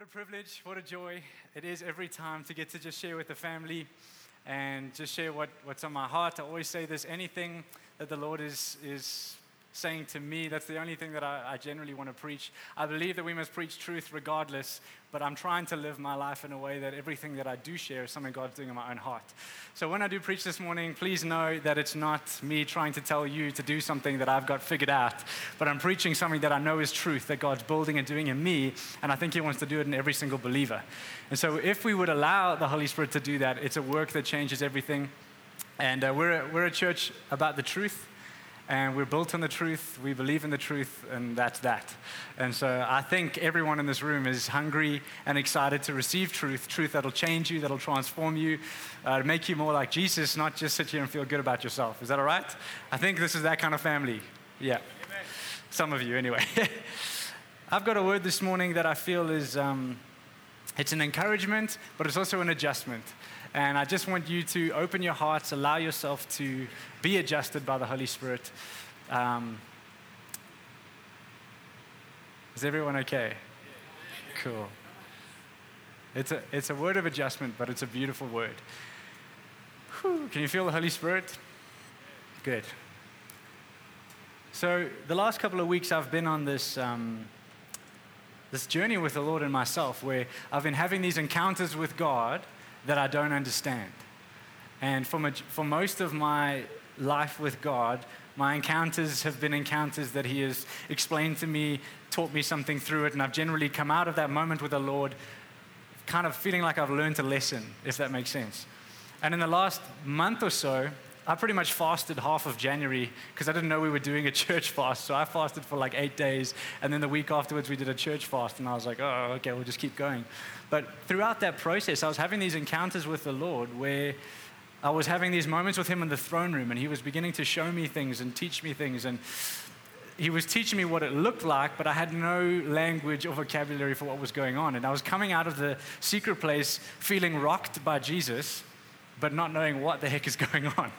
What a privilege, what a joy it is every time to get to just share with the family and just share what, what's on my heart. I always say this anything that the Lord is, is saying to me. That's the only thing that I, I, generally want to preach. I believe that we must preach truth regardless, but I'm trying to live my life in a way that everything that I do share is something God's doing in my own heart. So when I do preach this morning, please know that it's not me trying to tell you to do something that I've got figured out, but I'm preaching something that I know is truth that God's building and doing in me, and I think He wants to do it in every single believer. And so if we would allow the Holy Spirit to do that, it's a work that changes everything. And uh, we're, we're a church about the truth and we're built on the truth, we believe in the truth, and that's that. And so I think everyone in this room is hungry and excited to receive truth, truth that'll change you, that'll transform you, uh, to make you more like Jesus, not just sit here and feel good about yourself. Is that all right? I think this is that kind of family. Yeah. Amen. Some of you, anyway. I've got a word this morning that I feel is. Um, it's an encouragement, but it's also an adjustment. And I just want you to open your hearts, allow yourself to be adjusted by the Holy Spirit. Um, is everyone okay? Cool. It's a, it's a word of adjustment, but it's a beautiful word. Whew, can you feel the Holy Spirit? Good. So, the last couple of weeks, I've been on this. Um, this journey with the Lord and myself, where I've been having these encounters with God that I don't understand. And for, my, for most of my life with God, my encounters have been encounters that He has explained to me, taught me something through it, and I've generally come out of that moment with the Lord kind of feeling like I've learned a lesson, if that makes sense. And in the last month or so, I pretty much fasted half of January because I didn't know we were doing a church fast. So I fasted for like eight days. And then the week afterwards, we did a church fast. And I was like, oh, okay, we'll just keep going. But throughout that process, I was having these encounters with the Lord where I was having these moments with Him in the throne room. And He was beginning to show me things and teach me things. And He was teaching me what it looked like, but I had no language or vocabulary for what was going on. And I was coming out of the secret place feeling rocked by Jesus, but not knowing what the heck is going on.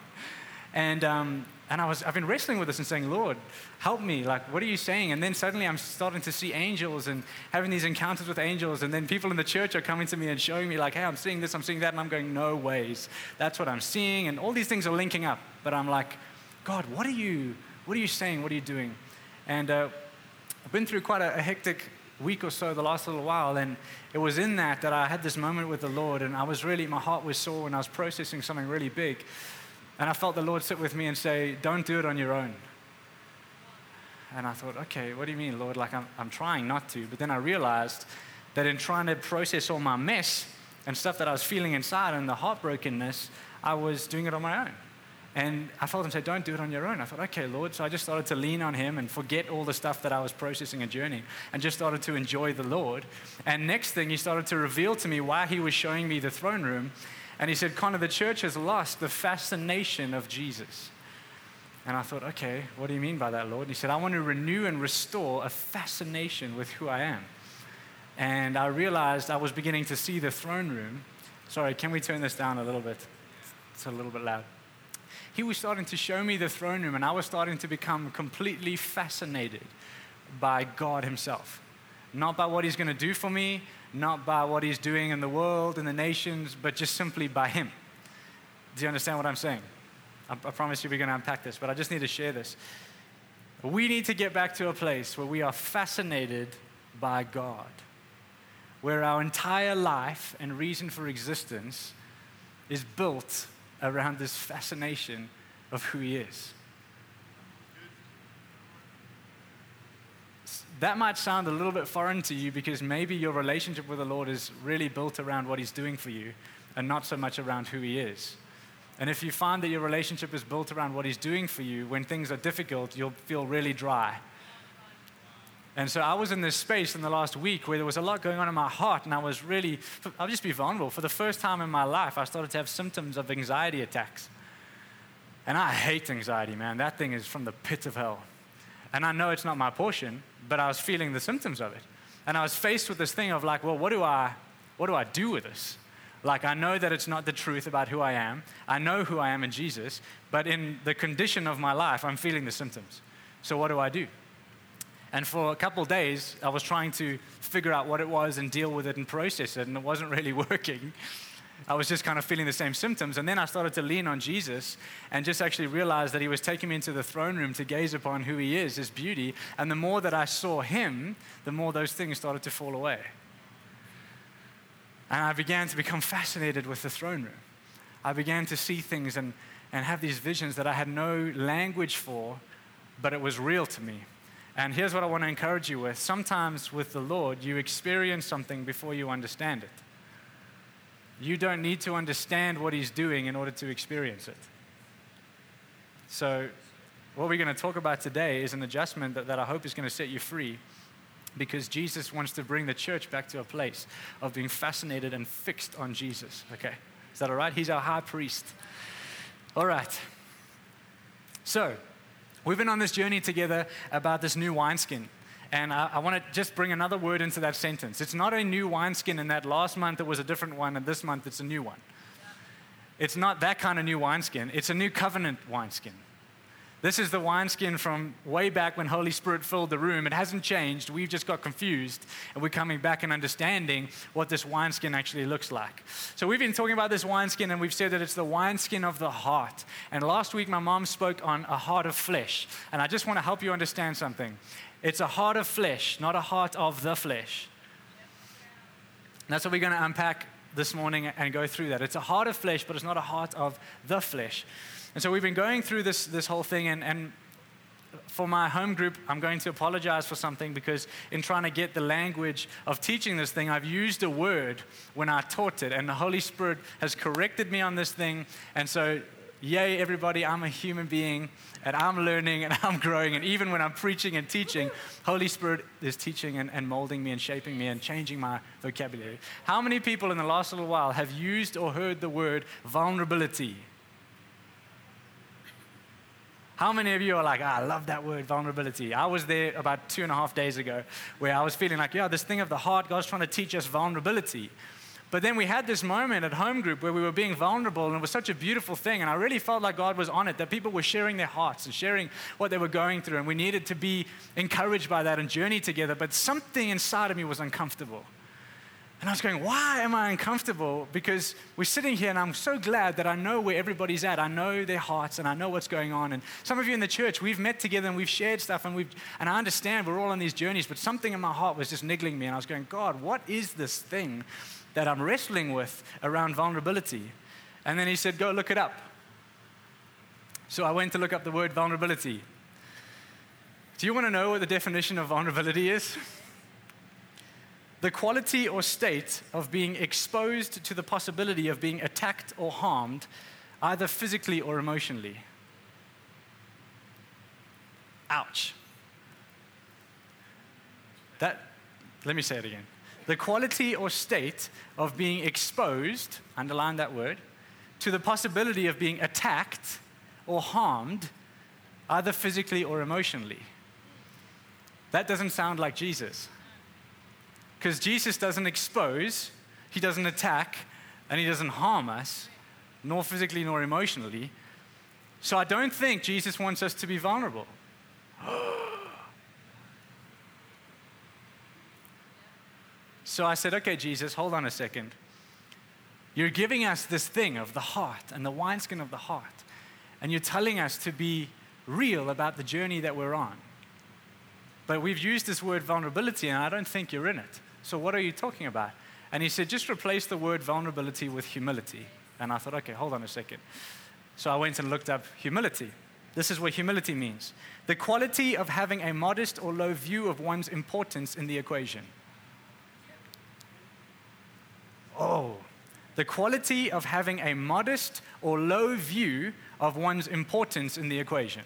And, um, and I was, I've been wrestling with this and saying, Lord, help me. Like, what are you saying? And then suddenly I'm starting to see angels and having these encounters with angels. And then people in the church are coming to me and showing me, like, hey, I'm seeing this, I'm seeing that. And I'm going, no ways. That's what I'm seeing. And all these things are linking up. But I'm like, God, what are you, what are you saying? What are you doing? And uh, I've been through quite a, a hectic week or so the last little while and it was in that that i had this moment with the lord and i was really my heart was sore and i was processing something really big and I felt the Lord sit with me and say, Don't do it on your own. And I thought, okay, what do you mean, Lord? Like, I'm, I'm trying not to. But then I realized that in trying to process all my mess and stuff that I was feeling inside and the heartbrokenness, I was doing it on my own. And I felt him say, Don't do it on your own. I thought, okay, Lord. So I just started to lean on him and forget all the stuff that I was processing and journeying and just started to enjoy the Lord. And next thing, he started to reveal to me why he was showing me the throne room and he said, Connor, the church has lost the fascination of Jesus. And I thought, okay, what do you mean by that, Lord? And he said, I want to renew and restore a fascination with who I am. And I realized I was beginning to see the throne room. Sorry, can we turn this down a little bit? It's a little bit loud. He was starting to show me the throne room, and I was starting to become completely fascinated by God Himself. Not by what He's going to do for me, not by what he's doing in the world, in the nations, but just simply by him. Do you understand what I'm saying? I, I promise you we're going to unpack this, but I just need to share this. We need to get back to a place where we are fascinated by God, where our entire life and reason for existence is built around this fascination of who He is. that might sound a little bit foreign to you because maybe your relationship with the Lord is really built around what He's doing for you and not so much around who He is. And if you find that your relationship is built around what He's doing for you, when things are difficult, you'll feel really dry. And so I was in this space in the last week where there was a lot going on in my heart, and I was really, I'll just be vulnerable. For the first time in my life, I started to have symptoms of anxiety attacks. And I hate anxiety, man. That thing is from the pit of hell. And I know it's not my portion, but I was feeling the symptoms of it. And I was faced with this thing of like, well, what do I, what do I do with this? Like, I know that it's not the truth about who I am. I know who I am in Jesus, but in the condition of my life, I'm feeling the symptoms. So, what do I do? And for a couple days, I was trying to figure out what it was and deal with it and process it, and it wasn't really working. I was just kind of feeling the same symptoms. And then I started to lean on Jesus and just actually realized that He was taking me into the throne room to gaze upon who He is, His beauty. And the more that I saw Him, the more those things started to fall away. And I began to become fascinated with the throne room. I began to see things and, and have these visions that I had no language for, but it was real to me. And here's what I want to encourage you with sometimes with the Lord, you experience something before you understand it. You don't need to understand what He's doing in order to experience it. So, what we're going to talk about today is an adjustment that, that I hope is going to set you free because Jesus wants to bring the church back to a place of being fascinated and fixed on Jesus. Okay? Is that all right? He's our high priest. All right. So, we've been on this journey together about this new wineskin. And uh, I, I want to just bring another word into that sentence. It's not a new wineskin in that last month it was a different one, and this month it's a new one. It's not that kind of new wineskin, it's a new covenant wineskin. This is the wineskin from way back when Holy Spirit filled the room. It hasn't changed. We've just got confused, and we're coming back and understanding what this wineskin actually looks like. So, we've been talking about this wineskin, and we've said that it's the wineskin of the heart. And last week, my mom spoke on a heart of flesh. And I just want to help you understand something. It's a heart of flesh, not a heart of the flesh. That's what we're going to unpack this morning and go through that. It's a heart of flesh, but it's not a heart of the flesh. And so we've been going through this, this whole thing, and, and for my home group, I'm going to apologize for something because in trying to get the language of teaching this thing, I've used a word when I taught it, and the Holy Spirit has corrected me on this thing. And so yay, everybody, I'm a human being and I'm learning and I'm growing. And even when I'm preaching and teaching, Holy Spirit is teaching and, and molding me and shaping me and changing my vocabulary. How many people in the last little while have used or heard the word vulnerability? How many of you are like, ah, I love that word, vulnerability? I was there about two and a half days ago where I was feeling like, yeah, this thing of the heart, God's trying to teach us vulnerability. But then we had this moment at home group where we were being vulnerable, and it was such a beautiful thing. And I really felt like God was on it, that people were sharing their hearts and sharing what they were going through. And we needed to be encouraged by that and journey together. But something inside of me was uncomfortable. And I was going, why am I uncomfortable? Because we're sitting here and I'm so glad that I know where everybody's at. I know their hearts and I know what's going on. And some of you in the church, we've met together and we've shared stuff and, we've, and I understand we're all on these journeys, but something in my heart was just niggling me. And I was going, God, what is this thing that I'm wrestling with around vulnerability. And then he said, Go look it up. So I went to look up the word vulnerability. Do you want to know what the definition of vulnerability is? the quality or state of being exposed to the possibility of being attacked or harmed, either physically or emotionally. Ouch. That, let me say it again the quality or state of being exposed, underline that word, to the possibility of being attacked or harmed, either physically or emotionally. That doesn't sound like Jesus. Because Jesus doesn't expose, he doesn't attack, and he doesn't harm us, nor physically nor emotionally. So I don't think Jesus wants us to be vulnerable. So I said, okay, Jesus, hold on a second. You're giving us this thing of the heart and the wineskin of the heart, and you're telling us to be real about the journey that we're on. But we've used this word vulnerability, and I don't think you're in it. So what are you talking about? And he said, just replace the word vulnerability with humility. And I thought, okay, hold on a second. So I went and looked up humility. This is what humility means the quality of having a modest or low view of one's importance in the equation. Oh, the quality of having a modest or low view of one's importance in the equation.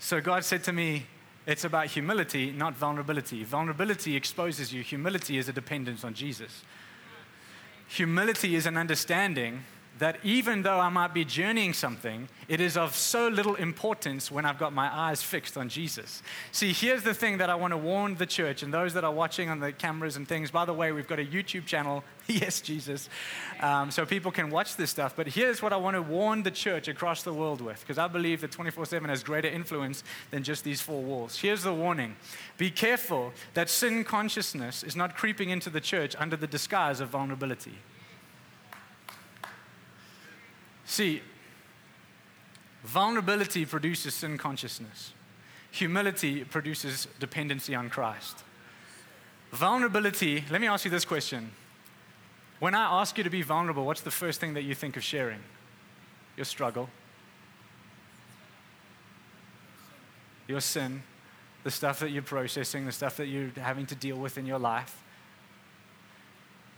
So God said to me, it's about humility, not vulnerability. Vulnerability exposes you, humility is a dependence on Jesus. Humility is an understanding that even though I might be journeying something, it is of so little importance when I've got my eyes fixed on Jesus. See, here's the thing that I want to warn the church and those that are watching on the cameras and things. By the way, we've got a YouTube channel, yes, Jesus, um, so people can watch this stuff. But here's what I want to warn the church across the world with, because I believe that 24 7 has greater influence than just these four walls. Here's the warning Be careful that sin consciousness is not creeping into the church under the disguise of vulnerability. See, vulnerability produces sin consciousness, humility produces dependency on Christ. Vulnerability, let me ask you this question. When I ask you to be vulnerable, what's the first thing that you think of sharing? Your struggle, your sin, the stuff that you're processing, the stuff that you're having to deal with in your life.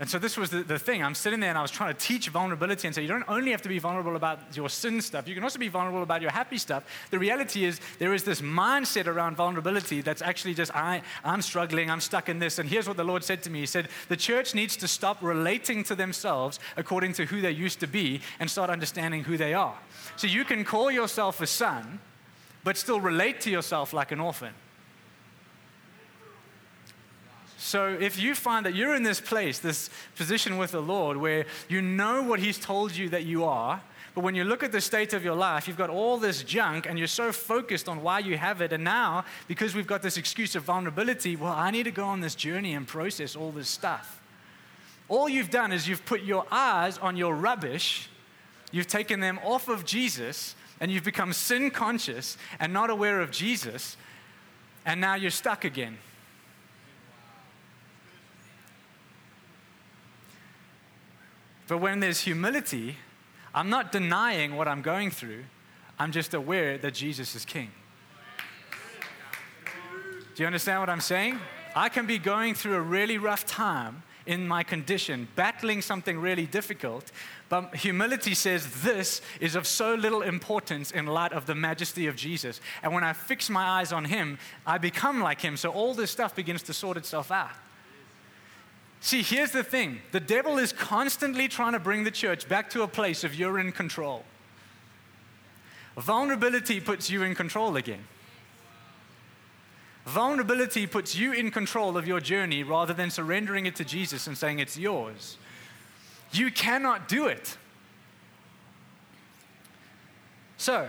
And so this was the, the thing. I'm sitting there and I was trying to teach vulnerability and say, you don't only have to be vulnerable about your sin stuff, you can also be vulnerable about your happy stuff. The reality is, there is this mindset around vulnerability that's actually just, I, I'm struggling, I'm stuck in this. And here's what the Lord said to me He said, the church needs to stop relating to themselves according to who they used to be and start understanding who they are. So you can call yourself a son, but still relate to yourself like an orphan. So if you find that you're in this place, this position with the Lord, where you know what He's told you that you are, but when you look at the state of your life, you've got all this junk and you're so focused on why you have it. And now, because we've got this excuse of vulnerability, well, I need to go on this journey and process all this stuff. All you've done is you've put your eyes on your rubbish, you've taken them off of Jesus, and you've become sin conscious and not aware of Jesus, and now you're stuck again. But when there's humility, I'm not denying what I'm going through, I'm just aware that Jesus is king. Do you understand what I'm saying? I can be going through a really rough time in my condition, battling something really difficult, but humility says this is of so little importance in light of the majesty of Jesus. And when I fix my eyes on Him, I become like Him. So all this stuff begins to sort itself out. See, here's the thing the devil is constantly trying to bring the church back to a place of you're in control. Vulnerability puts you in control again. Vulnerability puts you in control of your journey rather than surrendering it to Jesus and saying it's yours. You cannot do it. So,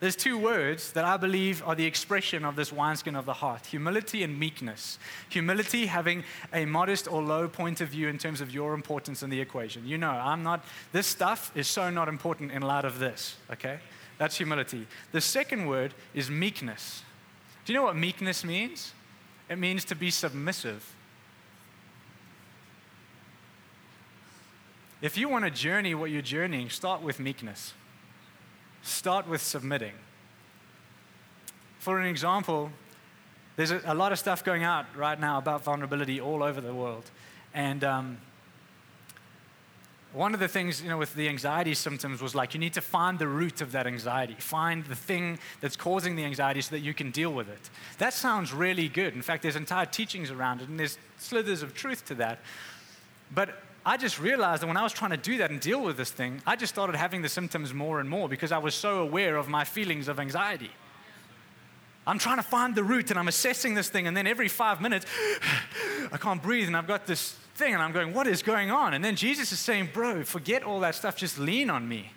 there's two words that I believe are the expression of this wineskin of the heart humility and meekness. Humility, having a modest or low point of view in terms of your importance in the equation. You know, I'm not, this stuff is so not important in light of this, okay? That's humility. The second word is meekness. Do you know what meekness means? It means to be submissive. If you want to journey what you're journeying, start with meekness. Start with submitting. For an example, there's a, a, lot of stuff going out right now about vulnerability all over the world. And um, one of the things, you know, with the anxiety symptoms was like you need to find the root of that anxiety, find the thing that's causing the anxiety so that you can deal with it. That sounds really good. In fact, there's entire teachings around it, and there's slithers of truth to that. But I just realized that when I was trying to do that and deal with this thing, I just started having the symptoms more and more because I was so aware of my feelings of anxiety. I'm trying to find the root and I'm assessing this thing, and then every five minutes, I can't breathe, and I've got this thing, and I'm going, What is going on? And then Jesus is saying, Bro, forget all that stuff, just lean on me.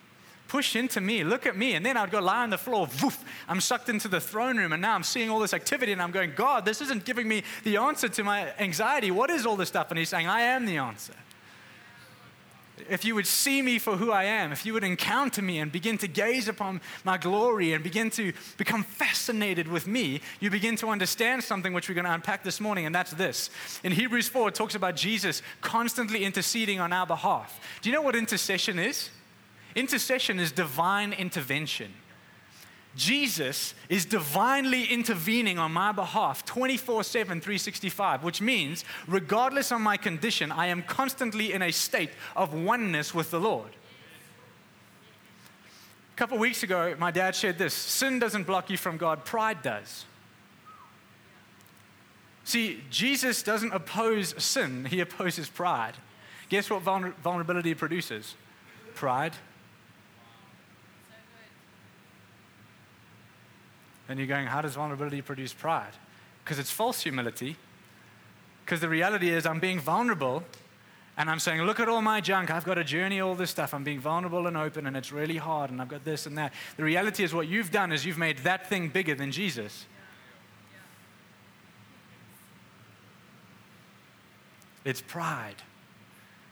Push into me, look at me. And then I'd go lie on the floor, woof, I'm sucked into the throne room, and now I'm seeing all this activity, and I'm going, God, this isn't giving me the answer to my anxiety. What is all this stuff? And He's saying, I am the answer if you would see me for who I am, if you would encounter me and begin to gaze upon my glory and begin to become fascinated with me, you begin to understand something which we're going to unpack this morning, and that's this. In Hebrews 4, it talks about Jesus constantly interceding on our behalf. Do you know what intercession is? Intercession is divine intervention. Jesus is divinely intervening on my behalf 24 7, 365, which means, regardless of my condition, I am constantly in a state of oneness with the Lord. A couple weeks ago, my dad shared this sin doesn't block you from God, pride does. See, Jesus doesn't oppose sin, he opposes pride. Guess what vulnerability produces? Pride. And you're going, how does vulnerability produce pride? Because it's false humility. Because the reality is, I'm being vulnerable and I'm saying, look at all my junk. I've got a journey, all this stuff. I'm being vulnerable and open, and it's really hard, and I've got this and that. The reality is, what you've done is you've made that thing bigger than Jesus. It's pride.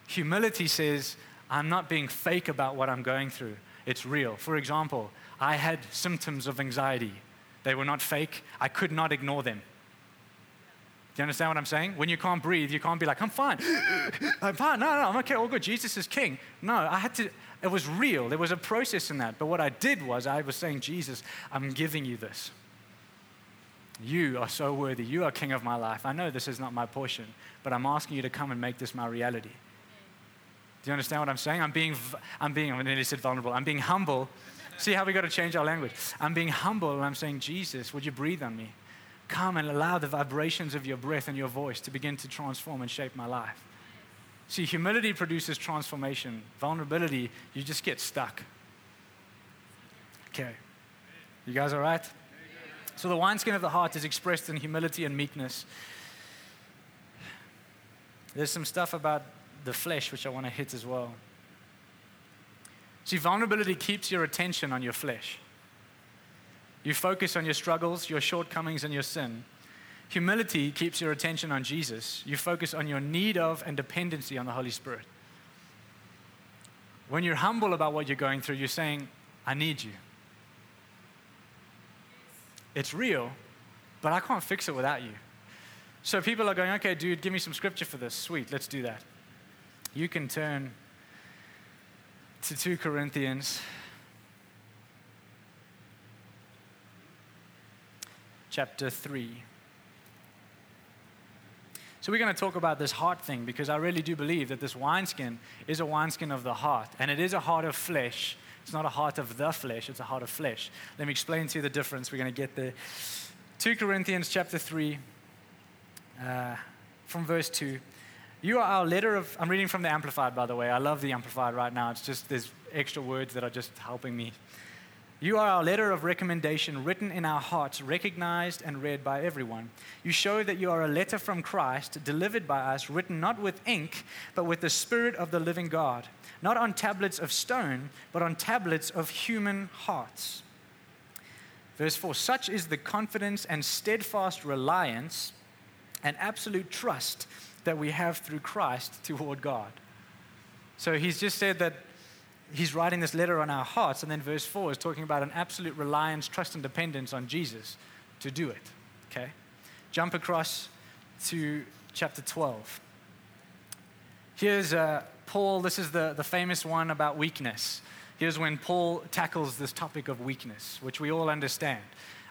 Humility says, I'm not being fake about what I'm going through. It's real. For example, I had symptoms of anxiety. They were not fake. I could not ignore them. Do you understand what I'm saying? When you can't breathe, you can't be like, I'm fine. I'm fine. No, no, I'm okay. All good. Jesus is king. No, I had to, it was real. There was a process in that. But what I did was I was saying, Jesus, I'm giving you this. You are so worthy. You are king of my life. I know this is not my portion, but I'm asking you to come and make this my reality. Do you understand what I'm saying? I'm being, I'm being, I nearly said vulnerable. I'm being humble. See how we got to change our language. I'm being humble and I'm saying, Jesus, would you breathe on me? Come and allow the vibrations of your breath and your voice to begin to transform and shape my life. See, humility produces transformation. Vulnerability, you just get stuck. Okay. You guys all right? So the wineskin of the heart is expressed in humility and meekness. There's some stuff about the flesh which I want to hit as well. See, vulnerability keeps your attention on your flesh. You focus on your struggles, your shortcomings, and your sin. Humility keeps your attention on Jesus. You focus on your need of and dependency on the Holy Spirit. When you're humble about what you're going through, you're saying, I need you. It's real, but I can't fix it without you. So people are going, okay, dude, give me some scripture for this. Sweet, let's do that. You can turn to 2 Corinthians chapter 3. So, we're going to talk about this heart thing because I really do believe that this wineskin is a wineskin of the heart, and it is a heart of flesh it's not a heart of the flesh, it's a heart of flesh. Let me explain to you the difference. We're going to get there. 2 Corinthians chapter 3, uh, from verse 2. You are our letter of, I'm reading from the Amplified, by the way. I love the Amplified right now. It's just, there's extra words that are just helping me. You are our letter of recommendation written in our hearts, recognized and read by everyone. You show that you are a letter from Christ, delivered by us, written not with ink, but with the Spirit of the living God not on tablets of stone, but on tablets of human hearts. Verse 4 Such is the confidence and steadfast reliance and absolute trust that we have through Christ toward God. So he's just said that he's writing this letter on our hearts, and then verse 4 is talking about an absolute reliance, trust, and dependence on Jesus to do it. Okay? Jump across to chapter 12. Here's a, Paul, this is the, the famous one about weakness. Here's when Paul tackles this topic of weakness, which we all understand.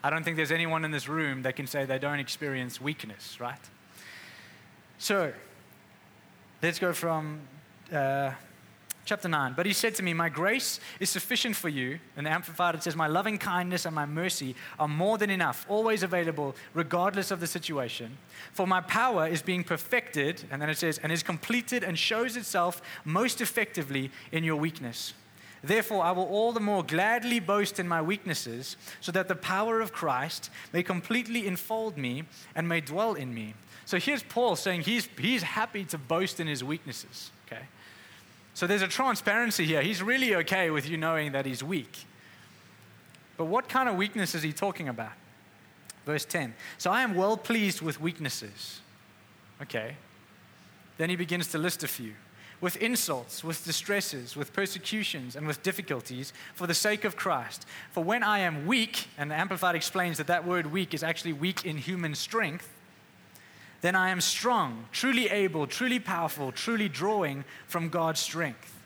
I don't think there's anyone in this room that can say they don't experience weakness, right? So, let's go from uh, chapter 9. But he said to me, My grace is sufficient for you. And the Amplified it says, My loving kindness and my mercy are more than enough, always available, regardless of the situation. For my power is being perfected, and then it says, and is completed and shows itself most effectively in your weakness. Therefore, I will all the more gladly boast in my weaknesses, so that the power of Christ may completely enfold me and may dwell in me. So here's Paul saying he's, he's happy to boast in his weaknesses. Okay? So there's a transparency here. He's really okay with you knowing that he's weak. But what kind of weakness is he talking about? Verse 10. So I am well pleased with weaknesses. Okay. Then he begins to list a few. With insults, with distresses, with persecutions, and with difficulties for the sake of Christ. For when I am weak, and the Amplified explains that that word weak is actually weak in human strength, then I am strong, truly able, truly powerful, truly drawing from God's strength.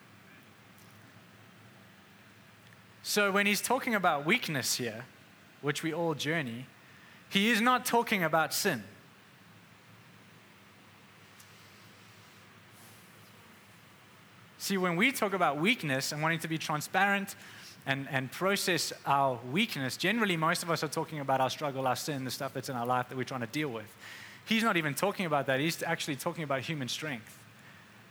So when he's talking about weakness here, which we all journey, he is not talking about sin. See, when we talk about weakness and wanting to be transparent and, and process our weakness, generally most of us are talking about our struggle, our sin, the stuff that's in our life that we're trying to deal with. He's not even talking about that. He's actually talking about human strength.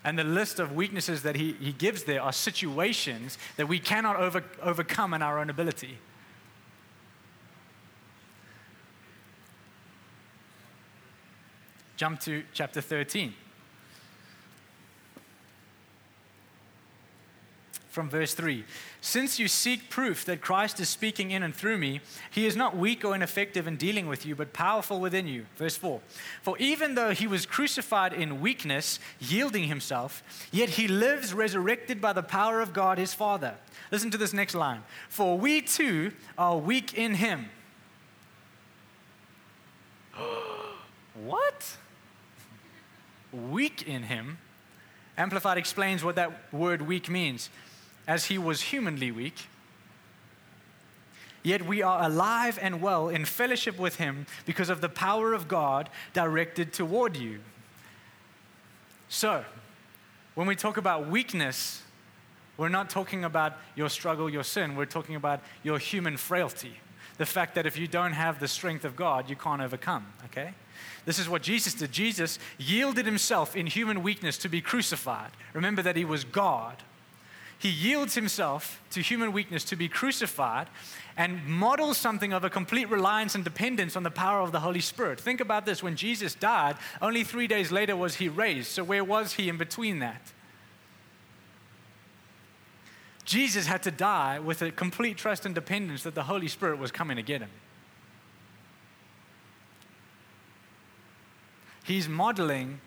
And the list of weaknesses that he, he gives there are situations that we cannot over, overcome in our own ability. Jump to chapter 13. From verse 3 Since you seek proof that Christ is speaking in and through me, he is not weak or ineffective in dealing with you, but powerful within you. Verse 4 For even though he was crucified in weakness, yielding himself, yet he lives resurrected by the power of God his Father. Listen to this next line For we too are weak in him. what? Weak in him? Amplified explains what that word weak means as he was humanly weak. Yet we are alive and well in fellowship with him because of the power of God directed toward you. So, when we talk about weakness, we're not talking about your struggle, your sin. We're talking about your human frailty. The fact that if you don't have the strength of God, you can't overcome, okay? This is what Jesus did. Jesus yielded himself in human weakness to be crucified. Remember that he was God. He yields himself to human weakness to be crucified and models something of a complete reliance and dependence on the power of the Holy Spirit. Think about this when Jesus died, only three days later was he raised. So, where was he in between that? Jesus had to die with a complete trust and dependence that the Holy Spirit was coming to get him. He's modeling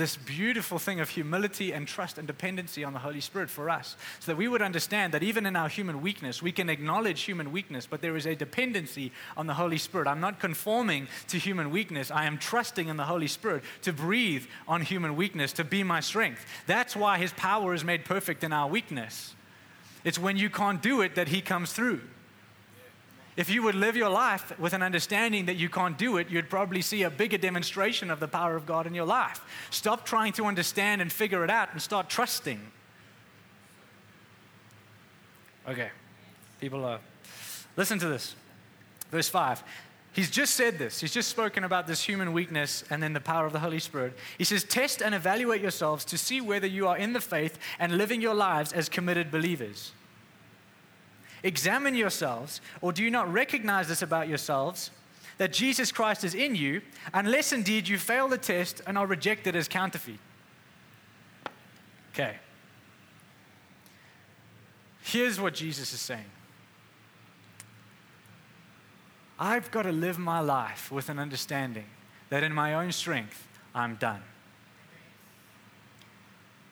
this beautiful thing of humility and trust and dependency on the Holy Spirit for us, so that we would understand that even in our human weakness, we can acknowledge human weakness, but there is a dependency on the Holy Spirit. I'm not conforming to human weakness, I am trusting in the Holy Spirit to breathe on human weakness, to be my strength. That's why His power is made perfect in our weakness. It's when you can't do it that He comes through. If you would live your life with an understanding that you can't do it, you'd probably see a bigger demonstration of the power of God in your life. Stop trying to understand and figure it out and start trusting. Okay, people are. Listen to this. Verse 5. He's just said this. He's just spoken about this human weakness and then the power of the Holy Spirit. He says, Test and evaluate yourselves to see whether you are in the faith and living your lives as committed believers. Examine yourselves, or do you not recognize this about yourselves? That Jesus Christ is in you, unless indeed you fail the test and are rejected as counterfeit. Okay. Here's what Jesus is saying I've got to live my life with an understanding that in my own strength, I'm done.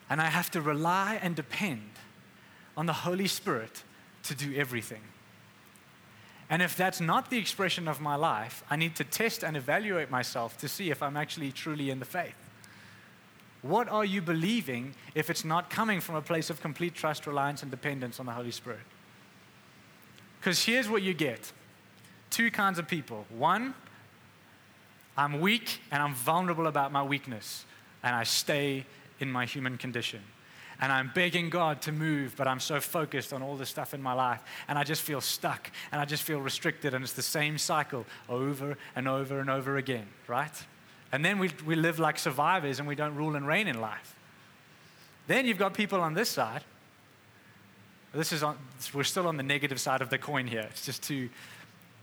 And I have to rely and depend on the Holy Spirit to do everything. And if that's not the expression of my life, I need to test and evaluate myself to see if I'm actually truly in the faith. What are you believing if it's not coming from a place of complete trust, reliance, and dependence on the Holy Spirit? Because here's what you get two kinds of people. One, I'm weak and I'm vulnerable about my weakness, and I stay in my human condition and I'm begging God to move, but I'm so focused on all this stuff in my life, and I just feel stuck and I just feel restricted, and it's the same cycle over and over and over again, right? And then we, we live like survivors and we don't rule and reign in life. Then you've got people on this side. This is on, we're still on the negative side of the coin here. It's just too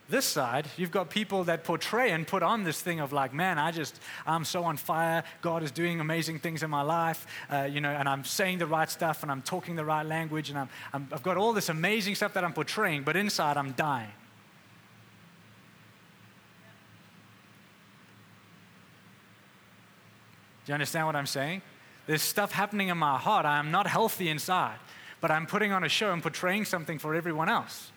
this side, you've got people that portray and put on this thing of like, man, I just, I'm so on fire. God is doing amazing things in my life, uh, you know, and I'm saying the right stuff and I'm talking the right language and I'm, I'm, I've got all this amazing stuff that I'm portraying, but inside I'm dying. Do you understand what I'm saying? There's stuff happening in my heart. I am not healthy inside, but I'm putting on a show and portraying something for everyone else.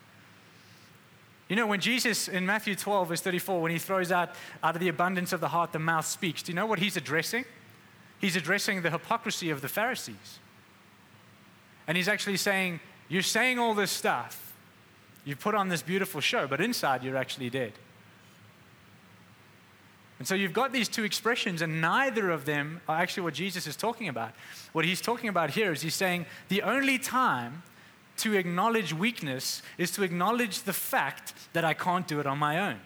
You know, when Jesus in Matthew 12, verse 34, when he throws out, out of the abundance of the heart, the mouth speaks, do you know what he's addressing? He's addressing the hypocrisy of the Pharisees. And he's actually saying, You're saying all this stuff. You put on this beautiful show, but inside you're actually dead. And so you've got these two expressions, and neither of them are actually what Jesus is talking about. What he's talking about here is he's saying the only time to acknowledge weakness is to acknowledge the fact that I can't do it on my own.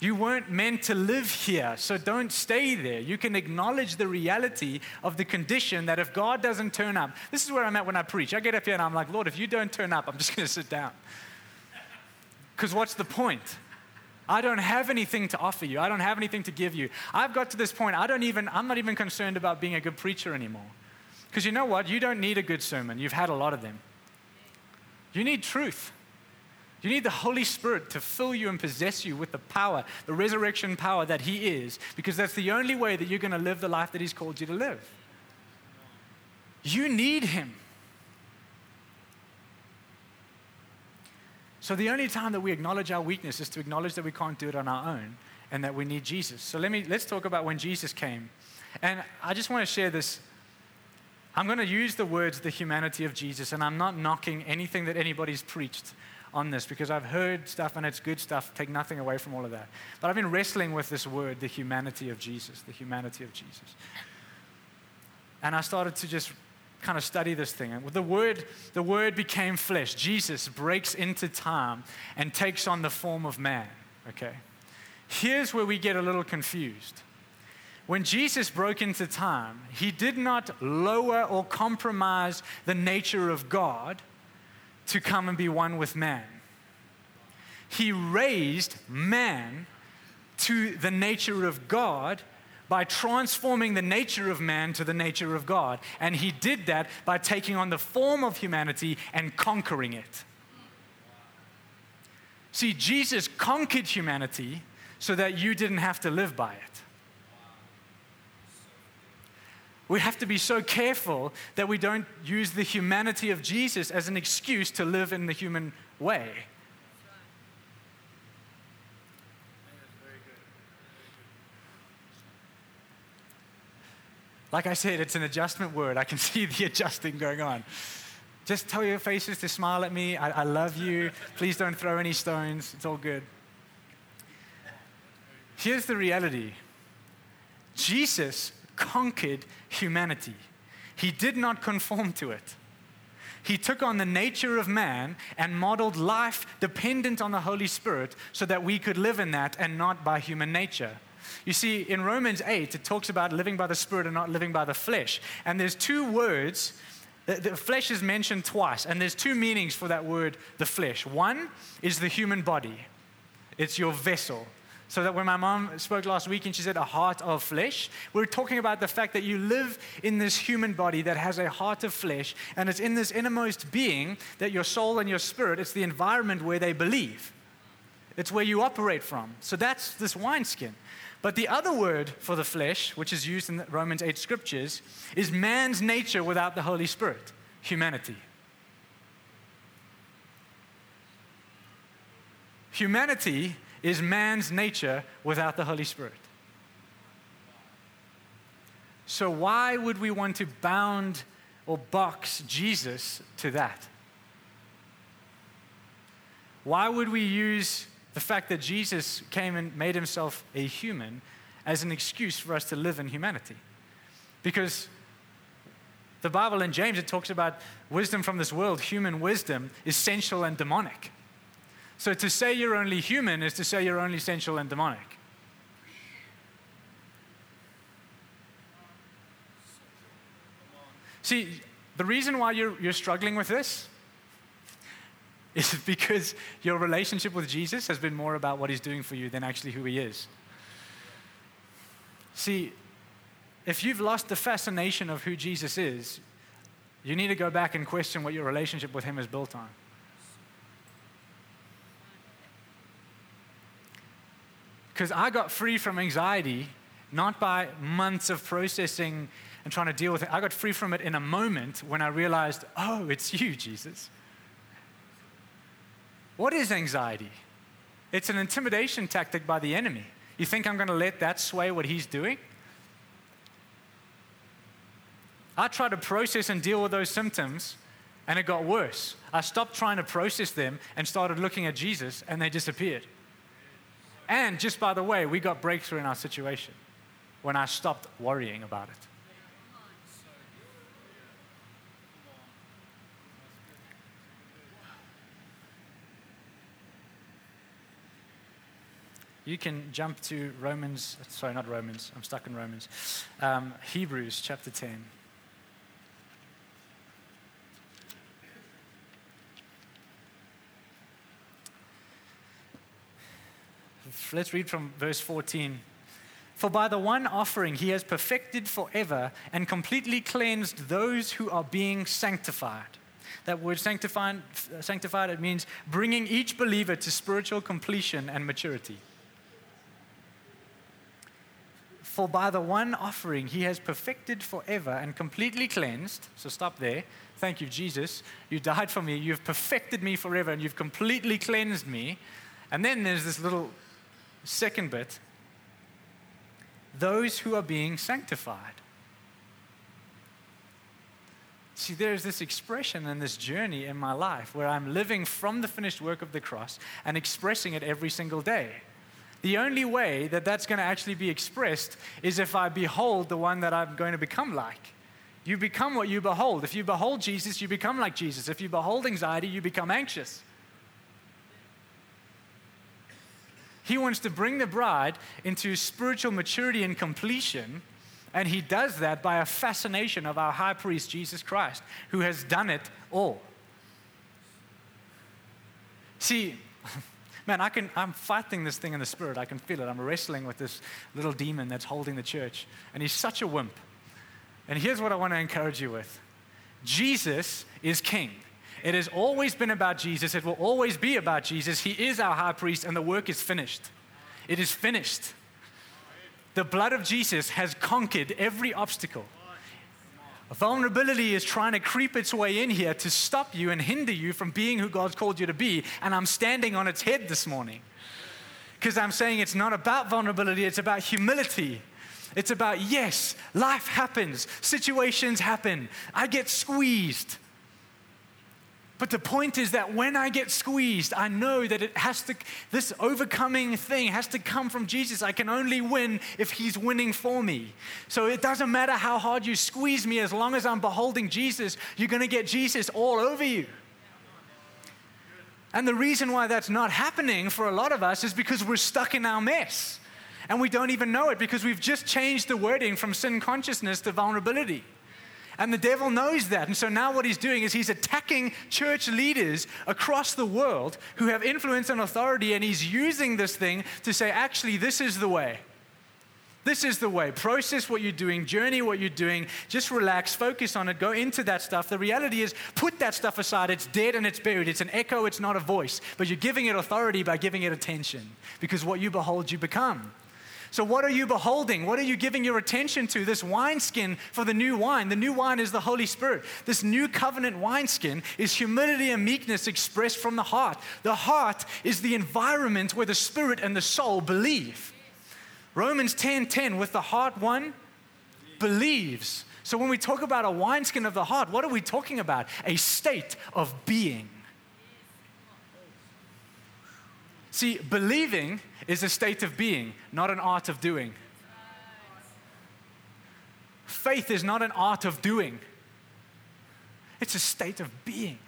You weren't meant to live here, so don't stay there. You can acknowledge the reality of the condition that if God doesn't turn up, this is where I'm at when I preach. I get up here and I'm like, Lord, if you don't turn up, I'm just going to sit down. Because what's the point? I don't have anything to offer you. I don't have anything to give you. I've got to this point, I don't even, I'm not even concerned about being a good preacher anymore. Because you know what? You don't need a good sermon. You've had a lot of them. You need truth. You need the Holy Spirit to fill you and possess you with the power, the resurrection power that He is, because that's the only way that you're going to live the life that He's called you to live. You need Him. So the only time that we acknowledge our weakness is to acknowledge that we can't do it on our own and that we need Jesus. So let me let's talk about when Jesus came. And I just want to share this I'm going to use the words the humanity of Jesus and I'm not knocking anything that anybody's preached on this because I've heard stuff and it's good stuff. Take nothing away from all of that. But I've been wrestling with this word, the humanity of Jesus, the humanity of Jesus. And I started to just kind of study this thing. And the word, the word became flesh. Jesus breaks into time and takes on the form of man. Okay. Here's where we get a little confused. When Jesus broke into time, he did not lower or compromise the nature of God to come and be one with man. He raised man to the nature of God by transforming the nature of man to the nature of God. And he did that by taking on the form of humanity and conquering it. See, Jesus conquered humanity so that you didn't have to live by it. We have to be so careful that we don't use the humanity of Jesus as an excuse to live in the human way. Like I said, it's an adjustment word. I can see the adjusting going on. Just tell your faces to smile at me. I, I love you. Please don't throw any stones. It's all good. Here's the reality Jesus conquered humanity. He did not conform to it. He took on the nature of man and modeled life dependent on the Holy Spirit so that we could live in that and not by human nature. You see, in Romans 8, it talks about living by the Spirit and not living by the flesh. And there's two words. The, flesh is mentioned twice, and there's two meanings for that word, the flesh. One is the human body, it's your vessel. So that when my mom spoke last week and she said a heart of flesh, we're talking about the fact that you live in this human body that has a heart of flesh, and it's in this innermost being that your soul and your spirit, it's the environment where they believe. It's where you operate from. So that's this wineskin. But the other word for the flesh, which is used in the Romans 8 scriptures, is man's nature without the Holy Spirit, humanity. Humanity is man's nature without the Holy Spirit. So, why would we want to bound or box Jesus to that? Why would we use the fact that Jesus came and made himself a human as an excuse for us to live in humanity? Because the Bible in James, it talks about wisdom from this world, human wisdom, is sensual and demonic. So to say you're only human is to say you're only sensual and demonic. See, the reason why you're, you're struggling with this is because your relationship with Jesus has been more about what he's doing for you than actually who he is. See, if you've lost the fascination of who Jesus is, you need to go back and question what your relationship with him is built on. Because I got free from anxiety not by months of processing and trying to deal with it. I got free from it in a moment when I realized, oh, it's you, Jesus. What is anxiety? It's an intimidation tactic by the enemy. You think I'm going to let that sway what he's doing? I tried to process and deal with those symptoms, and it got worse. I stopped trying to process them and started looking at Jesus, and they disappeared. And just by the way, we got breakthrough in our situation when I stopped worrying about it. you can jump to Romans, sorry, not Romans, I'm stuck in Romans, um, Hebrews chapter 10. Let's read from verse 14. For by the one offering he has perfected forever and completely cleansed those who are being sanctified. That word sanctified, sanctified, it means bringing each believer to spiritual completion and maturity. For by the one offering he has perfected forever and completely cleansed. So stop there. Thank you, Jesus. You died for me. You've perfected me forever and you've completely cleansed me. And then there's this little second bit those who are being sanctified. See, there's this expression and this journey in my life where I'm living from the finished work of the cross and expressing it every single day. The only way that that's going to actually be expressed is if I behold the one that I'm going to become like. You become what you behold. If you behold Jesus, you become like Jesus. If you behold anxiety, you become anxious. He wants to bring the bride into spiritual maturity and completion. And he does that by a fascination of our high priest, Jesus Christ, who has done it all. See, man, I can, I'm fighting this thing in the spirit. I can feel it. I'm wrestling with this little demon that's holding the church. And he's such a wimp. And here's what I want to encourage you with Jesus is king. It has always been about Jesus. It will always be about Jesus. He is our high priest, and the work is finished. It is finished. The blood of Jesus has conquered every obstacle. Vulnerability is trying to creep its way in here to stop you and hinder you from being who God's called you to be. And I'm standing on its head this morning. Because I'm saying it's not about vulnerability, it's about humility. It's about, yes, life happens, situations happen, I get squeezed. But the point is that when I get squeezed, I know that it has to, this overcoming thing has to come from Jesus. I can only win if He's winning for me. So it doesn't matter how hard you squeeze me, as long as I'm beholding Jesus, you're going to get Jesus all over you. And the reason why that's not happening for a lot of us is because we're stuck in our mess. And we don't even know it because we've just changed the wording from sin consciousness to vulnerability. And the devil knows that. And so now what he's doing is he's attacking church leaders across the world who have influence and authority, and he's using this thing to say, actually, this is the way. This is the way. Process what you're doing, journey what you're doing, just relax, focus on it, go into that stuff. The reality is, put that stuff aside. It's dead and it's buried. It's an echo, it's not a voice. But you're giving it authority by giving it attention because what you behold, you become. So, what are you beholding? What are you giving your attention to? This wineskin for the new wine. The new wine is the Holy Spirit. This new covenant wineskin is humility and meekness expressed from the heart. The heart is the environment where the spirit and the soul believe. Romans 10 10, with the heart one believes. So, when we talk about a wineskin of the heart, what are we talking about? A state of being. See, believing is a state of being, not an art of doing. Faith is not an art of doing, it's a state of being.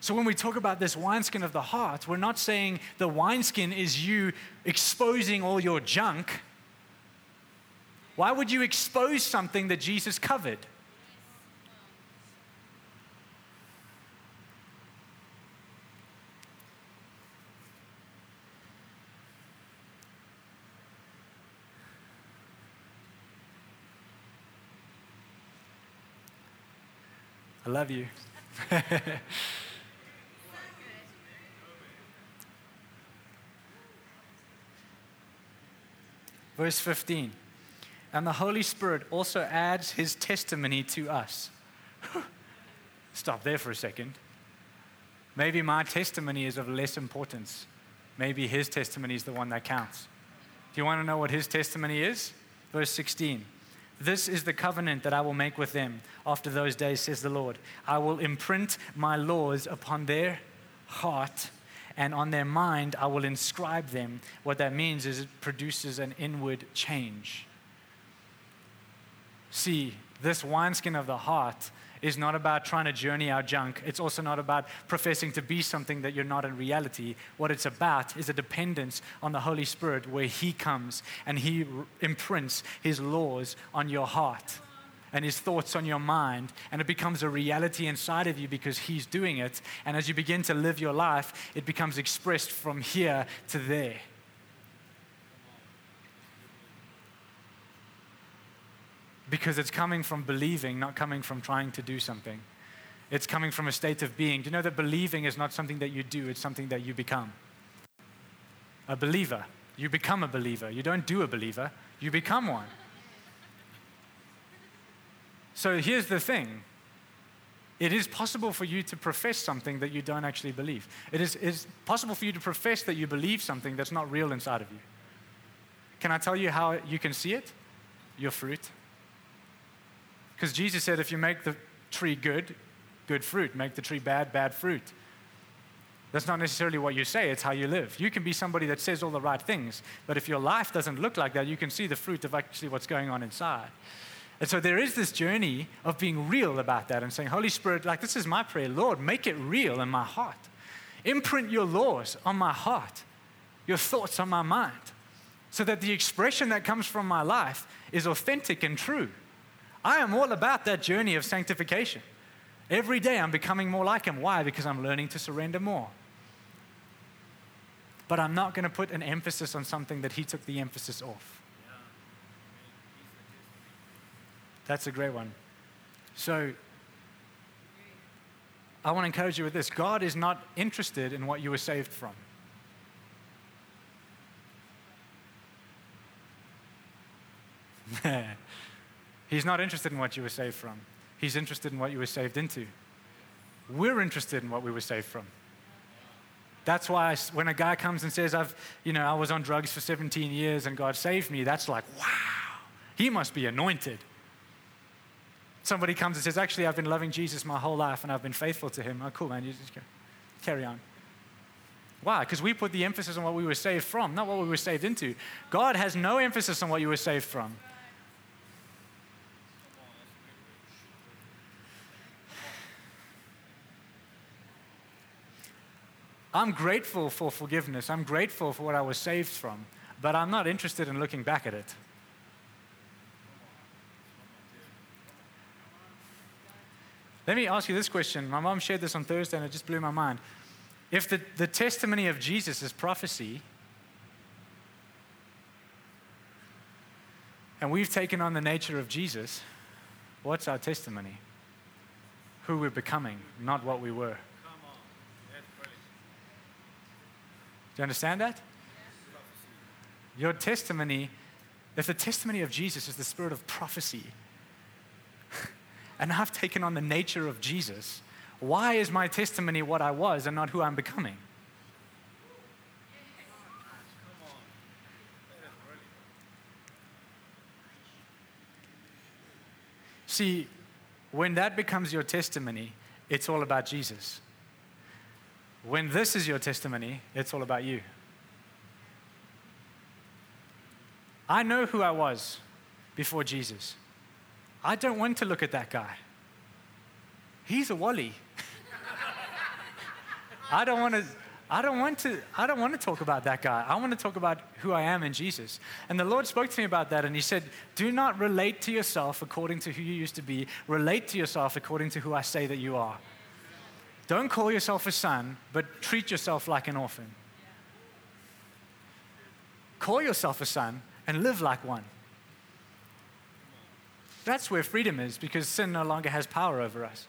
So, when we talk about this wineskin of the heart, we're not saying the wineskin is you exposing all your junk. Why would you expose something that Jesus covered? I love you. Verse 15. And the Holy Spirit also adds his testimony to us. Stop there for a second. Maybe my testimony is of less importance. Maybe his testimony is the one that counts. Do you want to know what his testimony is? Verse 16. This is the covenant that I will make with them after those days, says the Lord. I will imprint my laws upon their heart, and on their mind I will inscribe them. What that means is it produces an inward change. See, this wineskin of the heart is not about trying to journey our junk. It's also not about professing to be something that you're not in reality. What it's about is a dependence on the Holy Spirit where He comes and He imprints His laws on your heart and His thoughts on your mind, and it becomes a reality inside of you because He's doing it. And as you begin to live your life, it becomes expressed from here to there. Because it's coming from believing, not coming from trying to do something. It's coming from a state of being. Do you know that believing is not something that you do, it's something that you become? A believer. You become a believer. You don't do a believer, you become one. So here's the thing it is possible for you to profess something that you don't actually believe. It is, is possible for you to profess that you believe something that's not real inside of you. Can I tell you how you can see it? Your fruit. Because Jesus said, if you make the tree good, good fruit. Make the tree bad, bad fruit. That's not necessarily what you say, it's how you live. You can be somebody that says all the right things, but if your life doesn't look like that, you can see the fruit of actually what's going on inside. And so there is this journey of being real about that and saying, Holy Spirit, like this is my prayer, Lord, make it real in my heart. Imprint your laws on my heart, your thoughts on my mind, so that the expression that comes from my life is authentic and true. I am all about that journey of sanctification. Every day I'm becoming more like Him. Why? Because I'm learning to surrender more. But I'm not going to put an emphasis on something that He took the emphasis off. That's a great one. So, I want to encourage you with this God is not interested in what you were saved from. He's not interested in what you were saved from. He's interested in what you were saved into. We're interested in what we were saved from. That's why when a guy comes and says, I've, you know, I was on drugs for 17 years and God saved me, that's like, wow, he must be anointed. Somebody comes and says, actually, I've been loving Jesus my whole life and I've been faithful to him. Oh, cool, man, you just carry on. Why? Because we put the emphasis on what we were saved from, not what we were saved into. God has no emphasis on what you were saved from. I'm grateful for forgiveness. I'm grateful for what I was saved from, but I'm not interested in looking back at it. Let me ask you this question. My mom shared this on Thursday and it just blew my mind. If the, the testimony of Jesus is prophecy, and we've taken on the nature of Jesus, what's our testimony? Who we're becoming, not what we were. Do you understand that? Your testimony, if the testimony of Jesus is the spirit of prophecy, and I've taken on the nature of Jesus, why is my testimony what I was and not who I'm becoming? See, when that becomes your testimony, it's all about Jesus. When this is your testimony, it's all about you. I know who I was before Jesus. I don't want to look at that guy. He's a wally. I don't want to I don't want to I don't want to talk about that guy. I want to talk about who I am in Jesus. And the Lord spoke to me about that and he said, "Do not relate to yourself according to who you used to be. Relate to yourself according to who I say that you are." Don't call yourself a son, but treat yourself like an orphan. Call yourself a son and live like one. That's where freedom is because sin no longer has power over us.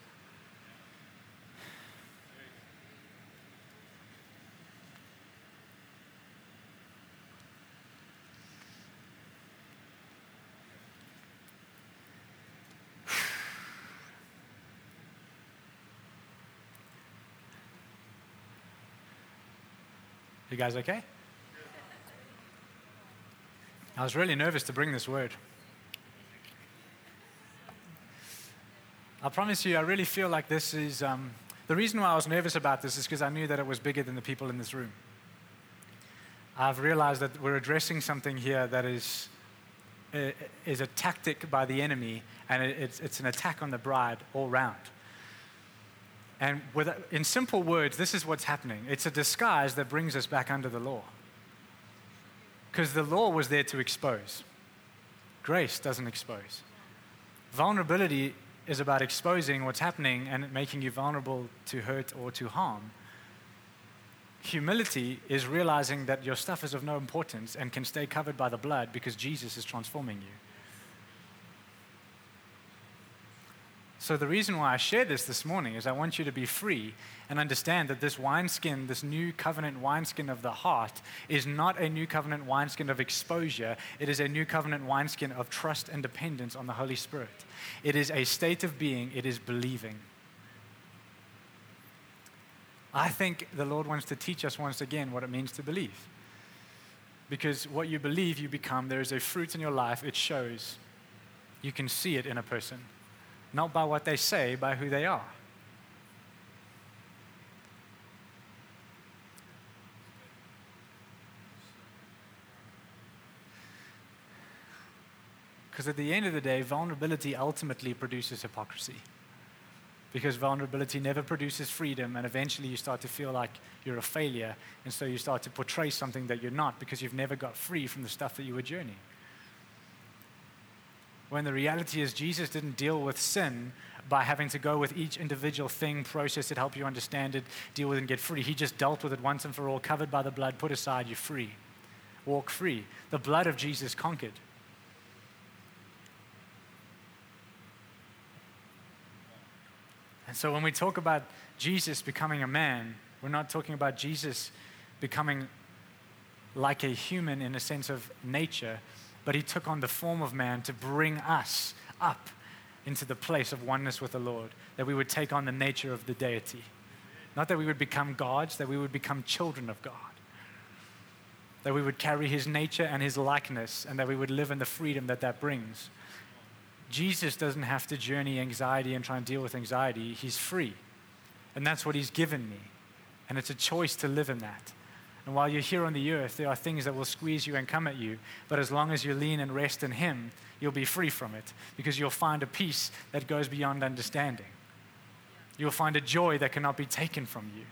Guys okay? I was really nervous to bring this word. I promise you, I really feel like this is. Um, the reason why I was nervous about this is because I knew that it was bigger than the people in this room. I've realized that we're addressing something here that is is a tactic by the enemy, and it's, it's an attack on the bride all round. And with, in simple words, this is what's happening it's a disguise that brings us back under the law. Because the law was there to expose, grace doesn't expose. Vulnerability is about exposing what's happening and making you vulnerable to hurt or to harm. Humility is realizing that your stuff is of no importance and can stay covered by the blood because Jesus is transforming you. So, the reason why I share this this morning is I want you to be free and understand that this wineskin, this new covenant wineskin of the heart, is not a new covenant wineskin of exposure. It is a new covenant wineskin of trust and dependence on the Holy Spirit. It is a state of being, it is believing. I think the Lord wants to teach us once again what it means to believe. Because what you believe, you become. There is a fruit in your life, it shows. You can see it in a person not by what they say, by who they are. Because at the end of the day, vulnerability ultimately produces hypocrisy. Because vulnerability never produces freedom, and eventually you start to feel like you're a failure, and so you start to portray something that you're not because you've never got free from the stuff that you were journeying when the reality is Jesus didn't deal with sin by having to go with each individual thing, process it, help you understand it, deal with it, and get free. He just dealt with it once and for all, covered by the blood, put aside, you're free. Walk free. The blood of Jesus conquered. And so when we talk about Jesus becoming a man, we're not talking about Jesus becoming like a human in a sense of nature but he took on the form of man to bring us up into the place of oneness with the Lord, that we would take on the nature of the deity. Not that we would become gods, that we would become children of God. That we would carry his nature and his likeness, and that we would live in the freedom that that brings. Jesus doesn't have to journey anxiety and try and deal with anxiety. He's free. And that's what he's given me. And it's a choice to live in that. And while you're here on the earth, there are things that will squeeze you and come at you. But as long as you lean and rest in Him, you'll be free from it because you'll find a peace that goes beyond understanding. You'll find a joy that cannot be taken from you.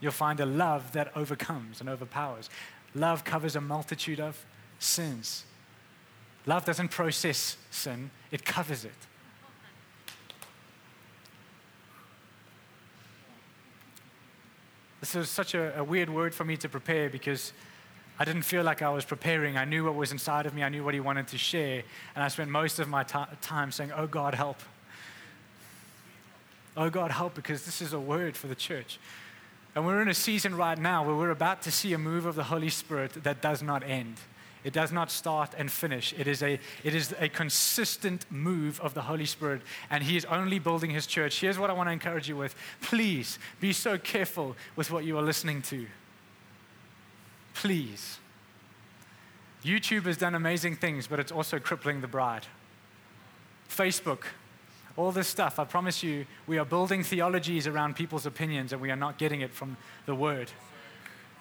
You'll find a love that overcomes and overpowers. Love covers a multitude of sins. Love doesn't process sin, it covers it. This was such a, a weird word for me to prepare because I didn't feel like I was preparing. I knew what was inside of me, I knew what He wanted to share. And I spent most of my t- time saying, Oh God, help. Oh God, help, because this is a word for the church. And we're in a season right now where we're about to see a move of the Holy Spirit that does not end. It does not start and finish. It is, a, it is a consistent move of the Holy Spirit, and He is only building His church. Here's what I want to encourage you with please be so careful with what you are listening to. Please. YouTube has done amazing things, but it's also crippling the bride. Facebook, all this stuff, I promise you, we are building theologies around people's opinions, and we are not getting it from the Word.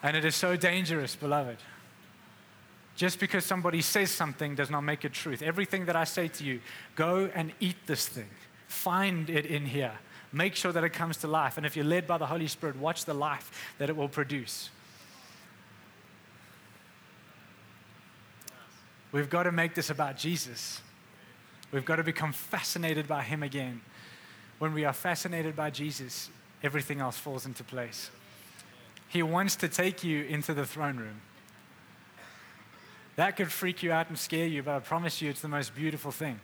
And it is so dangerous, beloved. Just because somebody says something does not make it truth. Everything that I say to you, go and eat this thing. Find it in here. Make sure that it comes to life. And if you're led by the Holy Spirit, watch the life that it will produce. We've got to make this about Jesus. We've got to become fascinated by Him again. When we are fascinated by Jesus, everything else falls into place. He wants to take you into the throne room. That could freak you out and scare you, but I promise you it's the most beautiful thing.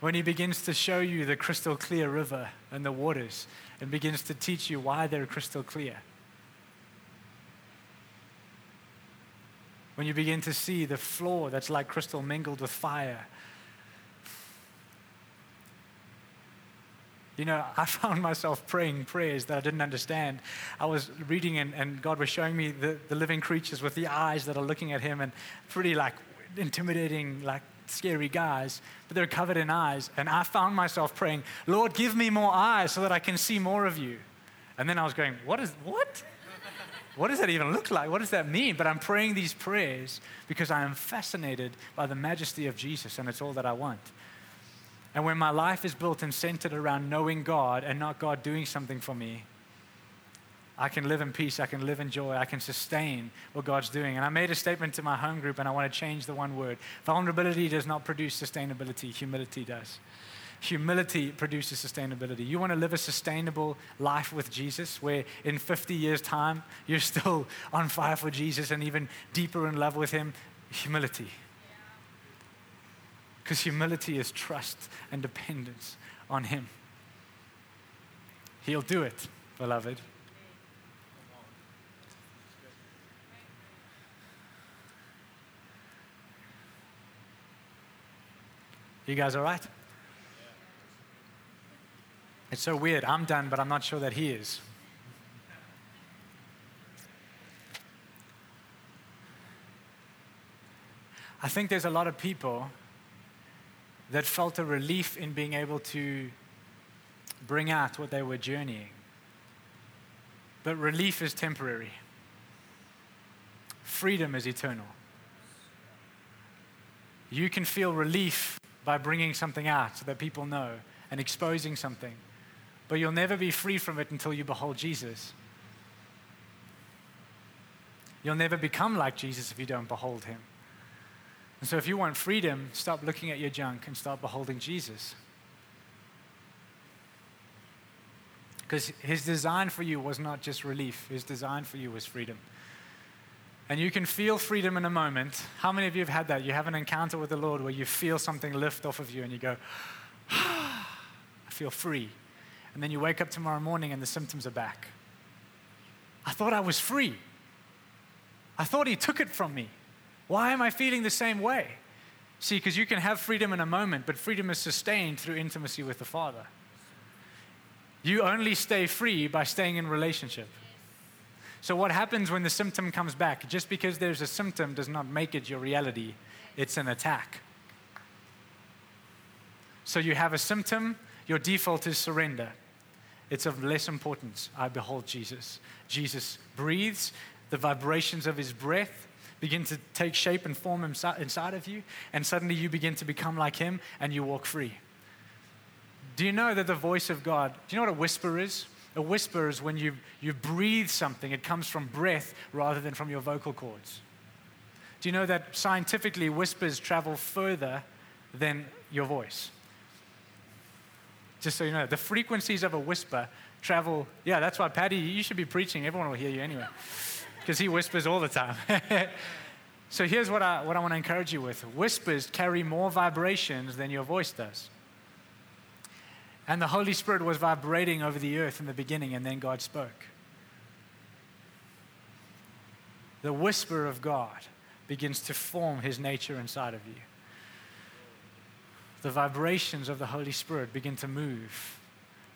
When he begins to show you the crystal clear river and the waters and begins to teach you why they're crystal clear. When you begin to see the floor that's like crystal mingled with fire You know, I found myself praying prayers that I didn't understand. I was reading, and, and God was showing me the, the living creatures with the eyes that are looking at Him, and pretty like intimidating, like scary guys, but they're covered in eyes. And I found myself praying, Lord, give me more eyes so that I can see more of you. And then I was going, What is, what? what does that even look like? What does that mean? But I'm praying these prayers because I am fascinated by the majesty of Jesus, and it's all that I want. And when my life is built and centered around knowing God and not God doing something for me, I can live in peace, I can live in joy, I can sustain what God's doing. And I made a statement to my home group, and I want to change the one word. Vulnerability does not produce sustainability, humility does. Humility produces sustainability. You want to live a sustainable life with Jesus where in 50 years' time you're still on fire for Jesus and even deeper in love with Him? Humility. Because humility is trust and dependence on Him. He'll do it, beloved. You guys all right? It's so weird. I'm done, but I'm not sure that he is. I think there's a lot of people that felt a relief in being able to bring out what they were journeying. But relief is temporary, freedom is eternal. You can feel relief by bringing something out so that people know and exposing something. But you'll never be free from it until you behold Jesus. You'll never become like Jesus if you don't behold him. And so, if you want freedom, stop looking at your junk and start beholding Jesus. Because his design for you was not just relief, his design for you was freedom. And you can feel freedom in a moment. How many of you have had that? You have an encounter with the Lord where you feel something lift off of you and you go, ah, I feel free. And then you wake up tomorrow morning and the symptoms are back. I thought I was free. I thought He took it from me. Why am I feeling the same way? See, because you can have freedom in a moment, but freedom is sustained through intimacy with the Father. You only stay free by staying in relationship. So, what happens when the symptom comes back? Just because there's a symptom does not make it your reality, it's an attack. So, you have a symptom, your default is surrender. It's of less importance. I behold Jesus. Jesus breathes, the vibrations of his breath begin to take shape and form inside of you, and suddenly you begin to become like him and you walk free. Do you know that the voice of God, do you know what a whisper is? A whisper is when you, you breathe something, it comes from breath rather than from your vocal cords. Do you know that scientifically whispers travel further than your voice? Just so you know, the frequencies of a whisper travel. Yeah, that's why, Patty, you should be preaching. Everyone will hear you anyway, because he whispers all the time. so here's what I, what I want to encourage you with whispers carry more vibrations than your voice does. And the Holy Spirit was vibrating over the earth in the beginning, and then God spoke. The whisper of God begins to form his nature inside of you. The vibrations of the Holy Spirit begin to move.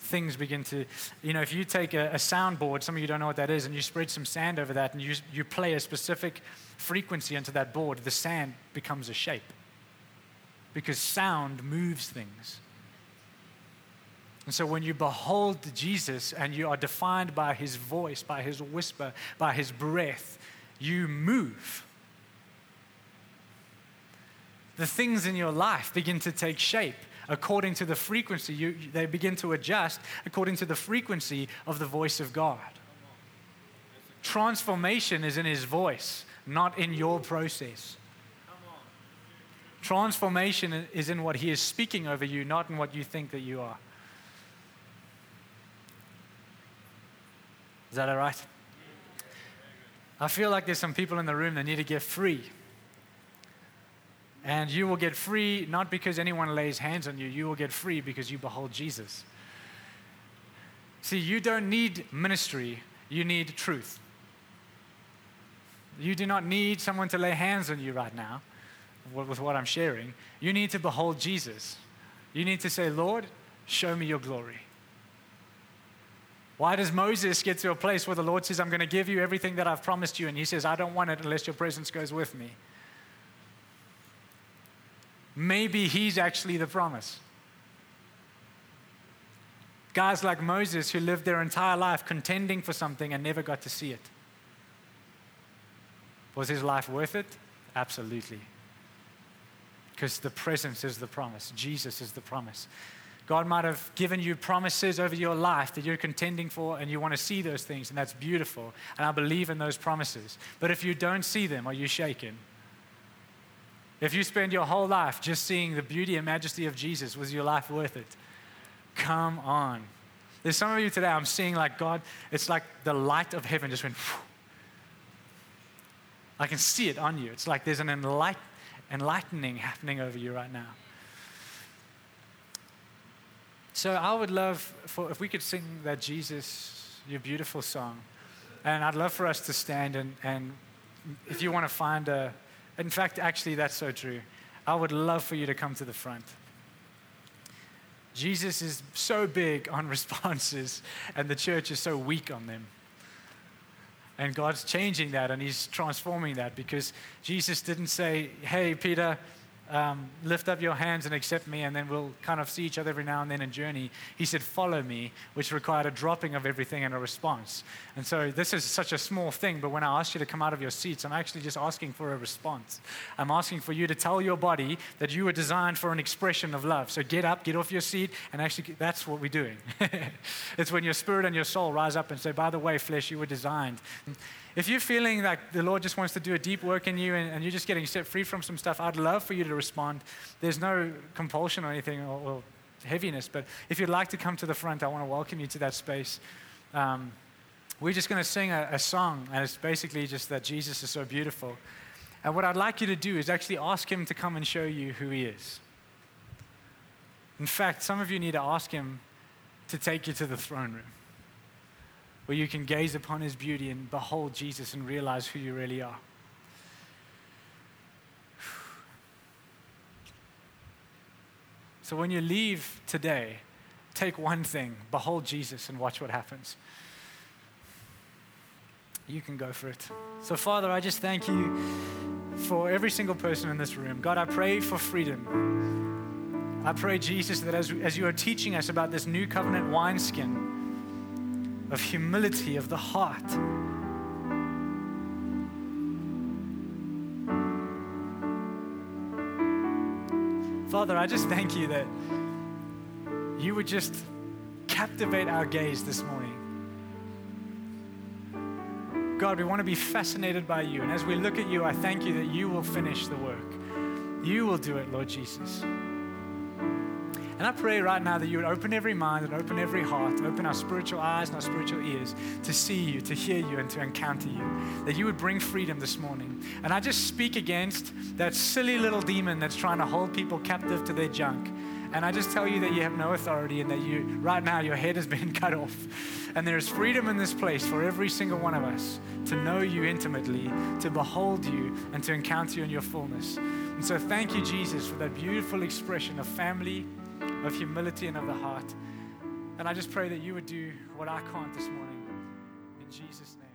Things begin to, you know, if you take a, a soundboard, some of you don't know what that is, and you spread some sand over that and you, you play a specific frequency into that board, the sand becomes a shape. Because sound moves things. And so when you behold Jesus and you are defined by his voice, by his whisper, by his breath, you move. The things in your life begin to take shape according to the frequency. You, they begin to adjust according to the frequency of the voice of God. Transformation is in his voice, not in your process. Transformation is in what he is speaking over you, not in what you think that you are. Is that all right? I feel like there's some people in the room that need to get free. And you will get free not because anyone lays hands on you, you will get free because you behold Jesus. See, you don't need ministry, you need truth. You do not need someone to lay hands on you right now with what I'm sharing. You need to behold Jesus. You need to say, Lord, show me your glory. Why does Moses get to a place where the Lord says, I'm going to give you everything that I've promised you? And he says, I don't want it unless your presence goes with me. Maybe he's actually the promise. Guys like Moses who lived their entire life contending for something and never got to see it. Was his life worth it? Absolutely. Because the presence is the promise, Jesus is the promise. God might have given you promises over your life that you're contending for, and you want to see those things, and that's beautiful. And I believe in those promises. But if you don't see them, are you shaken? If you spend your whole life just seeing the beauty and majesty of Jesus, was your life worth it? Come on. There's some of you today, I'm seeing like God, it's like the light of heaven just went. I can see it on you. It's like there's an enlight, enlightening happening over you right now. So I would love for if we could sing that Jesus, your beautiful song. And I'd love for us to stand and, and if you want to find a, in fact, actually, that's so true. I would love for you to come to the front. Jesus is so big on responses, and the church is so weak on them. And God's changing that, and He's transforming that because Jesus didn't say, Hey, Peter, um, lift up your hands and accept me, and then we'll kind of see each other every now and then in journey. He said, Follow me, which required a dropping of everything and a response. And so this is such a small thing, but when I ask you to come out of your seats, I'm actually just asking for a response. I'm asking for you to tell your body that you were designed for an expression of love. So get up, get off your seat, and actually, that's what we're doing. it's when your spirit and your soul rise up and say, By the way, flesh, you were designed. If you're feeling like the Lord just wants to do a deep work in you and, and you're just getting set free from some stuff, I'd love for you to respond. There's no compulsion or anything or, or heaviness, but if you'd like to come to the front, I want to welcome you to that space. Um, we're just going to sing a, a song, and it's basically just that Jesus is so beautiful. And what I'd like you to do is actually ask Him to come and show you who He is. In fact, some of you need to ask Him to take you to the throne room where you can gaze upon his beauty and behold Jesus and realize who you really are. So when you leave today, take one thing, behold Jesus, and watch what happens. You can go for it. So, Father, I just thank you for every single person in this room. God, I pray for freedom. I pray, Jesus, that as, as you are teaching us about this new covenant wineskin, of humility of the heart. Father, I just thank you that you would just captivate our gaze this morning. God, we want to be fascinated by you. And as we look at you, I thank you that you will finish the work. You will do it, Lord Jesus. And I pray right now that you would open every mind and open every heart, open our spiritual eyes and our spiritual ears to see you, to hear you, and to encounter you. That you would bring freedom this morning. And I just speak against that silly little demon that's trying to hold people captive to their junk. And I just tell you that you have no authority and that you, right now, your head has been cut off. And there is freedom in this place for every single one of us to know you intimately, to behold you, and to encounter you in your fullness. And so, thank you, Jesus, for that beautiful expression of family of humility and of the heart. And I just pray that you would do what I can't this morning. In Jesus' name.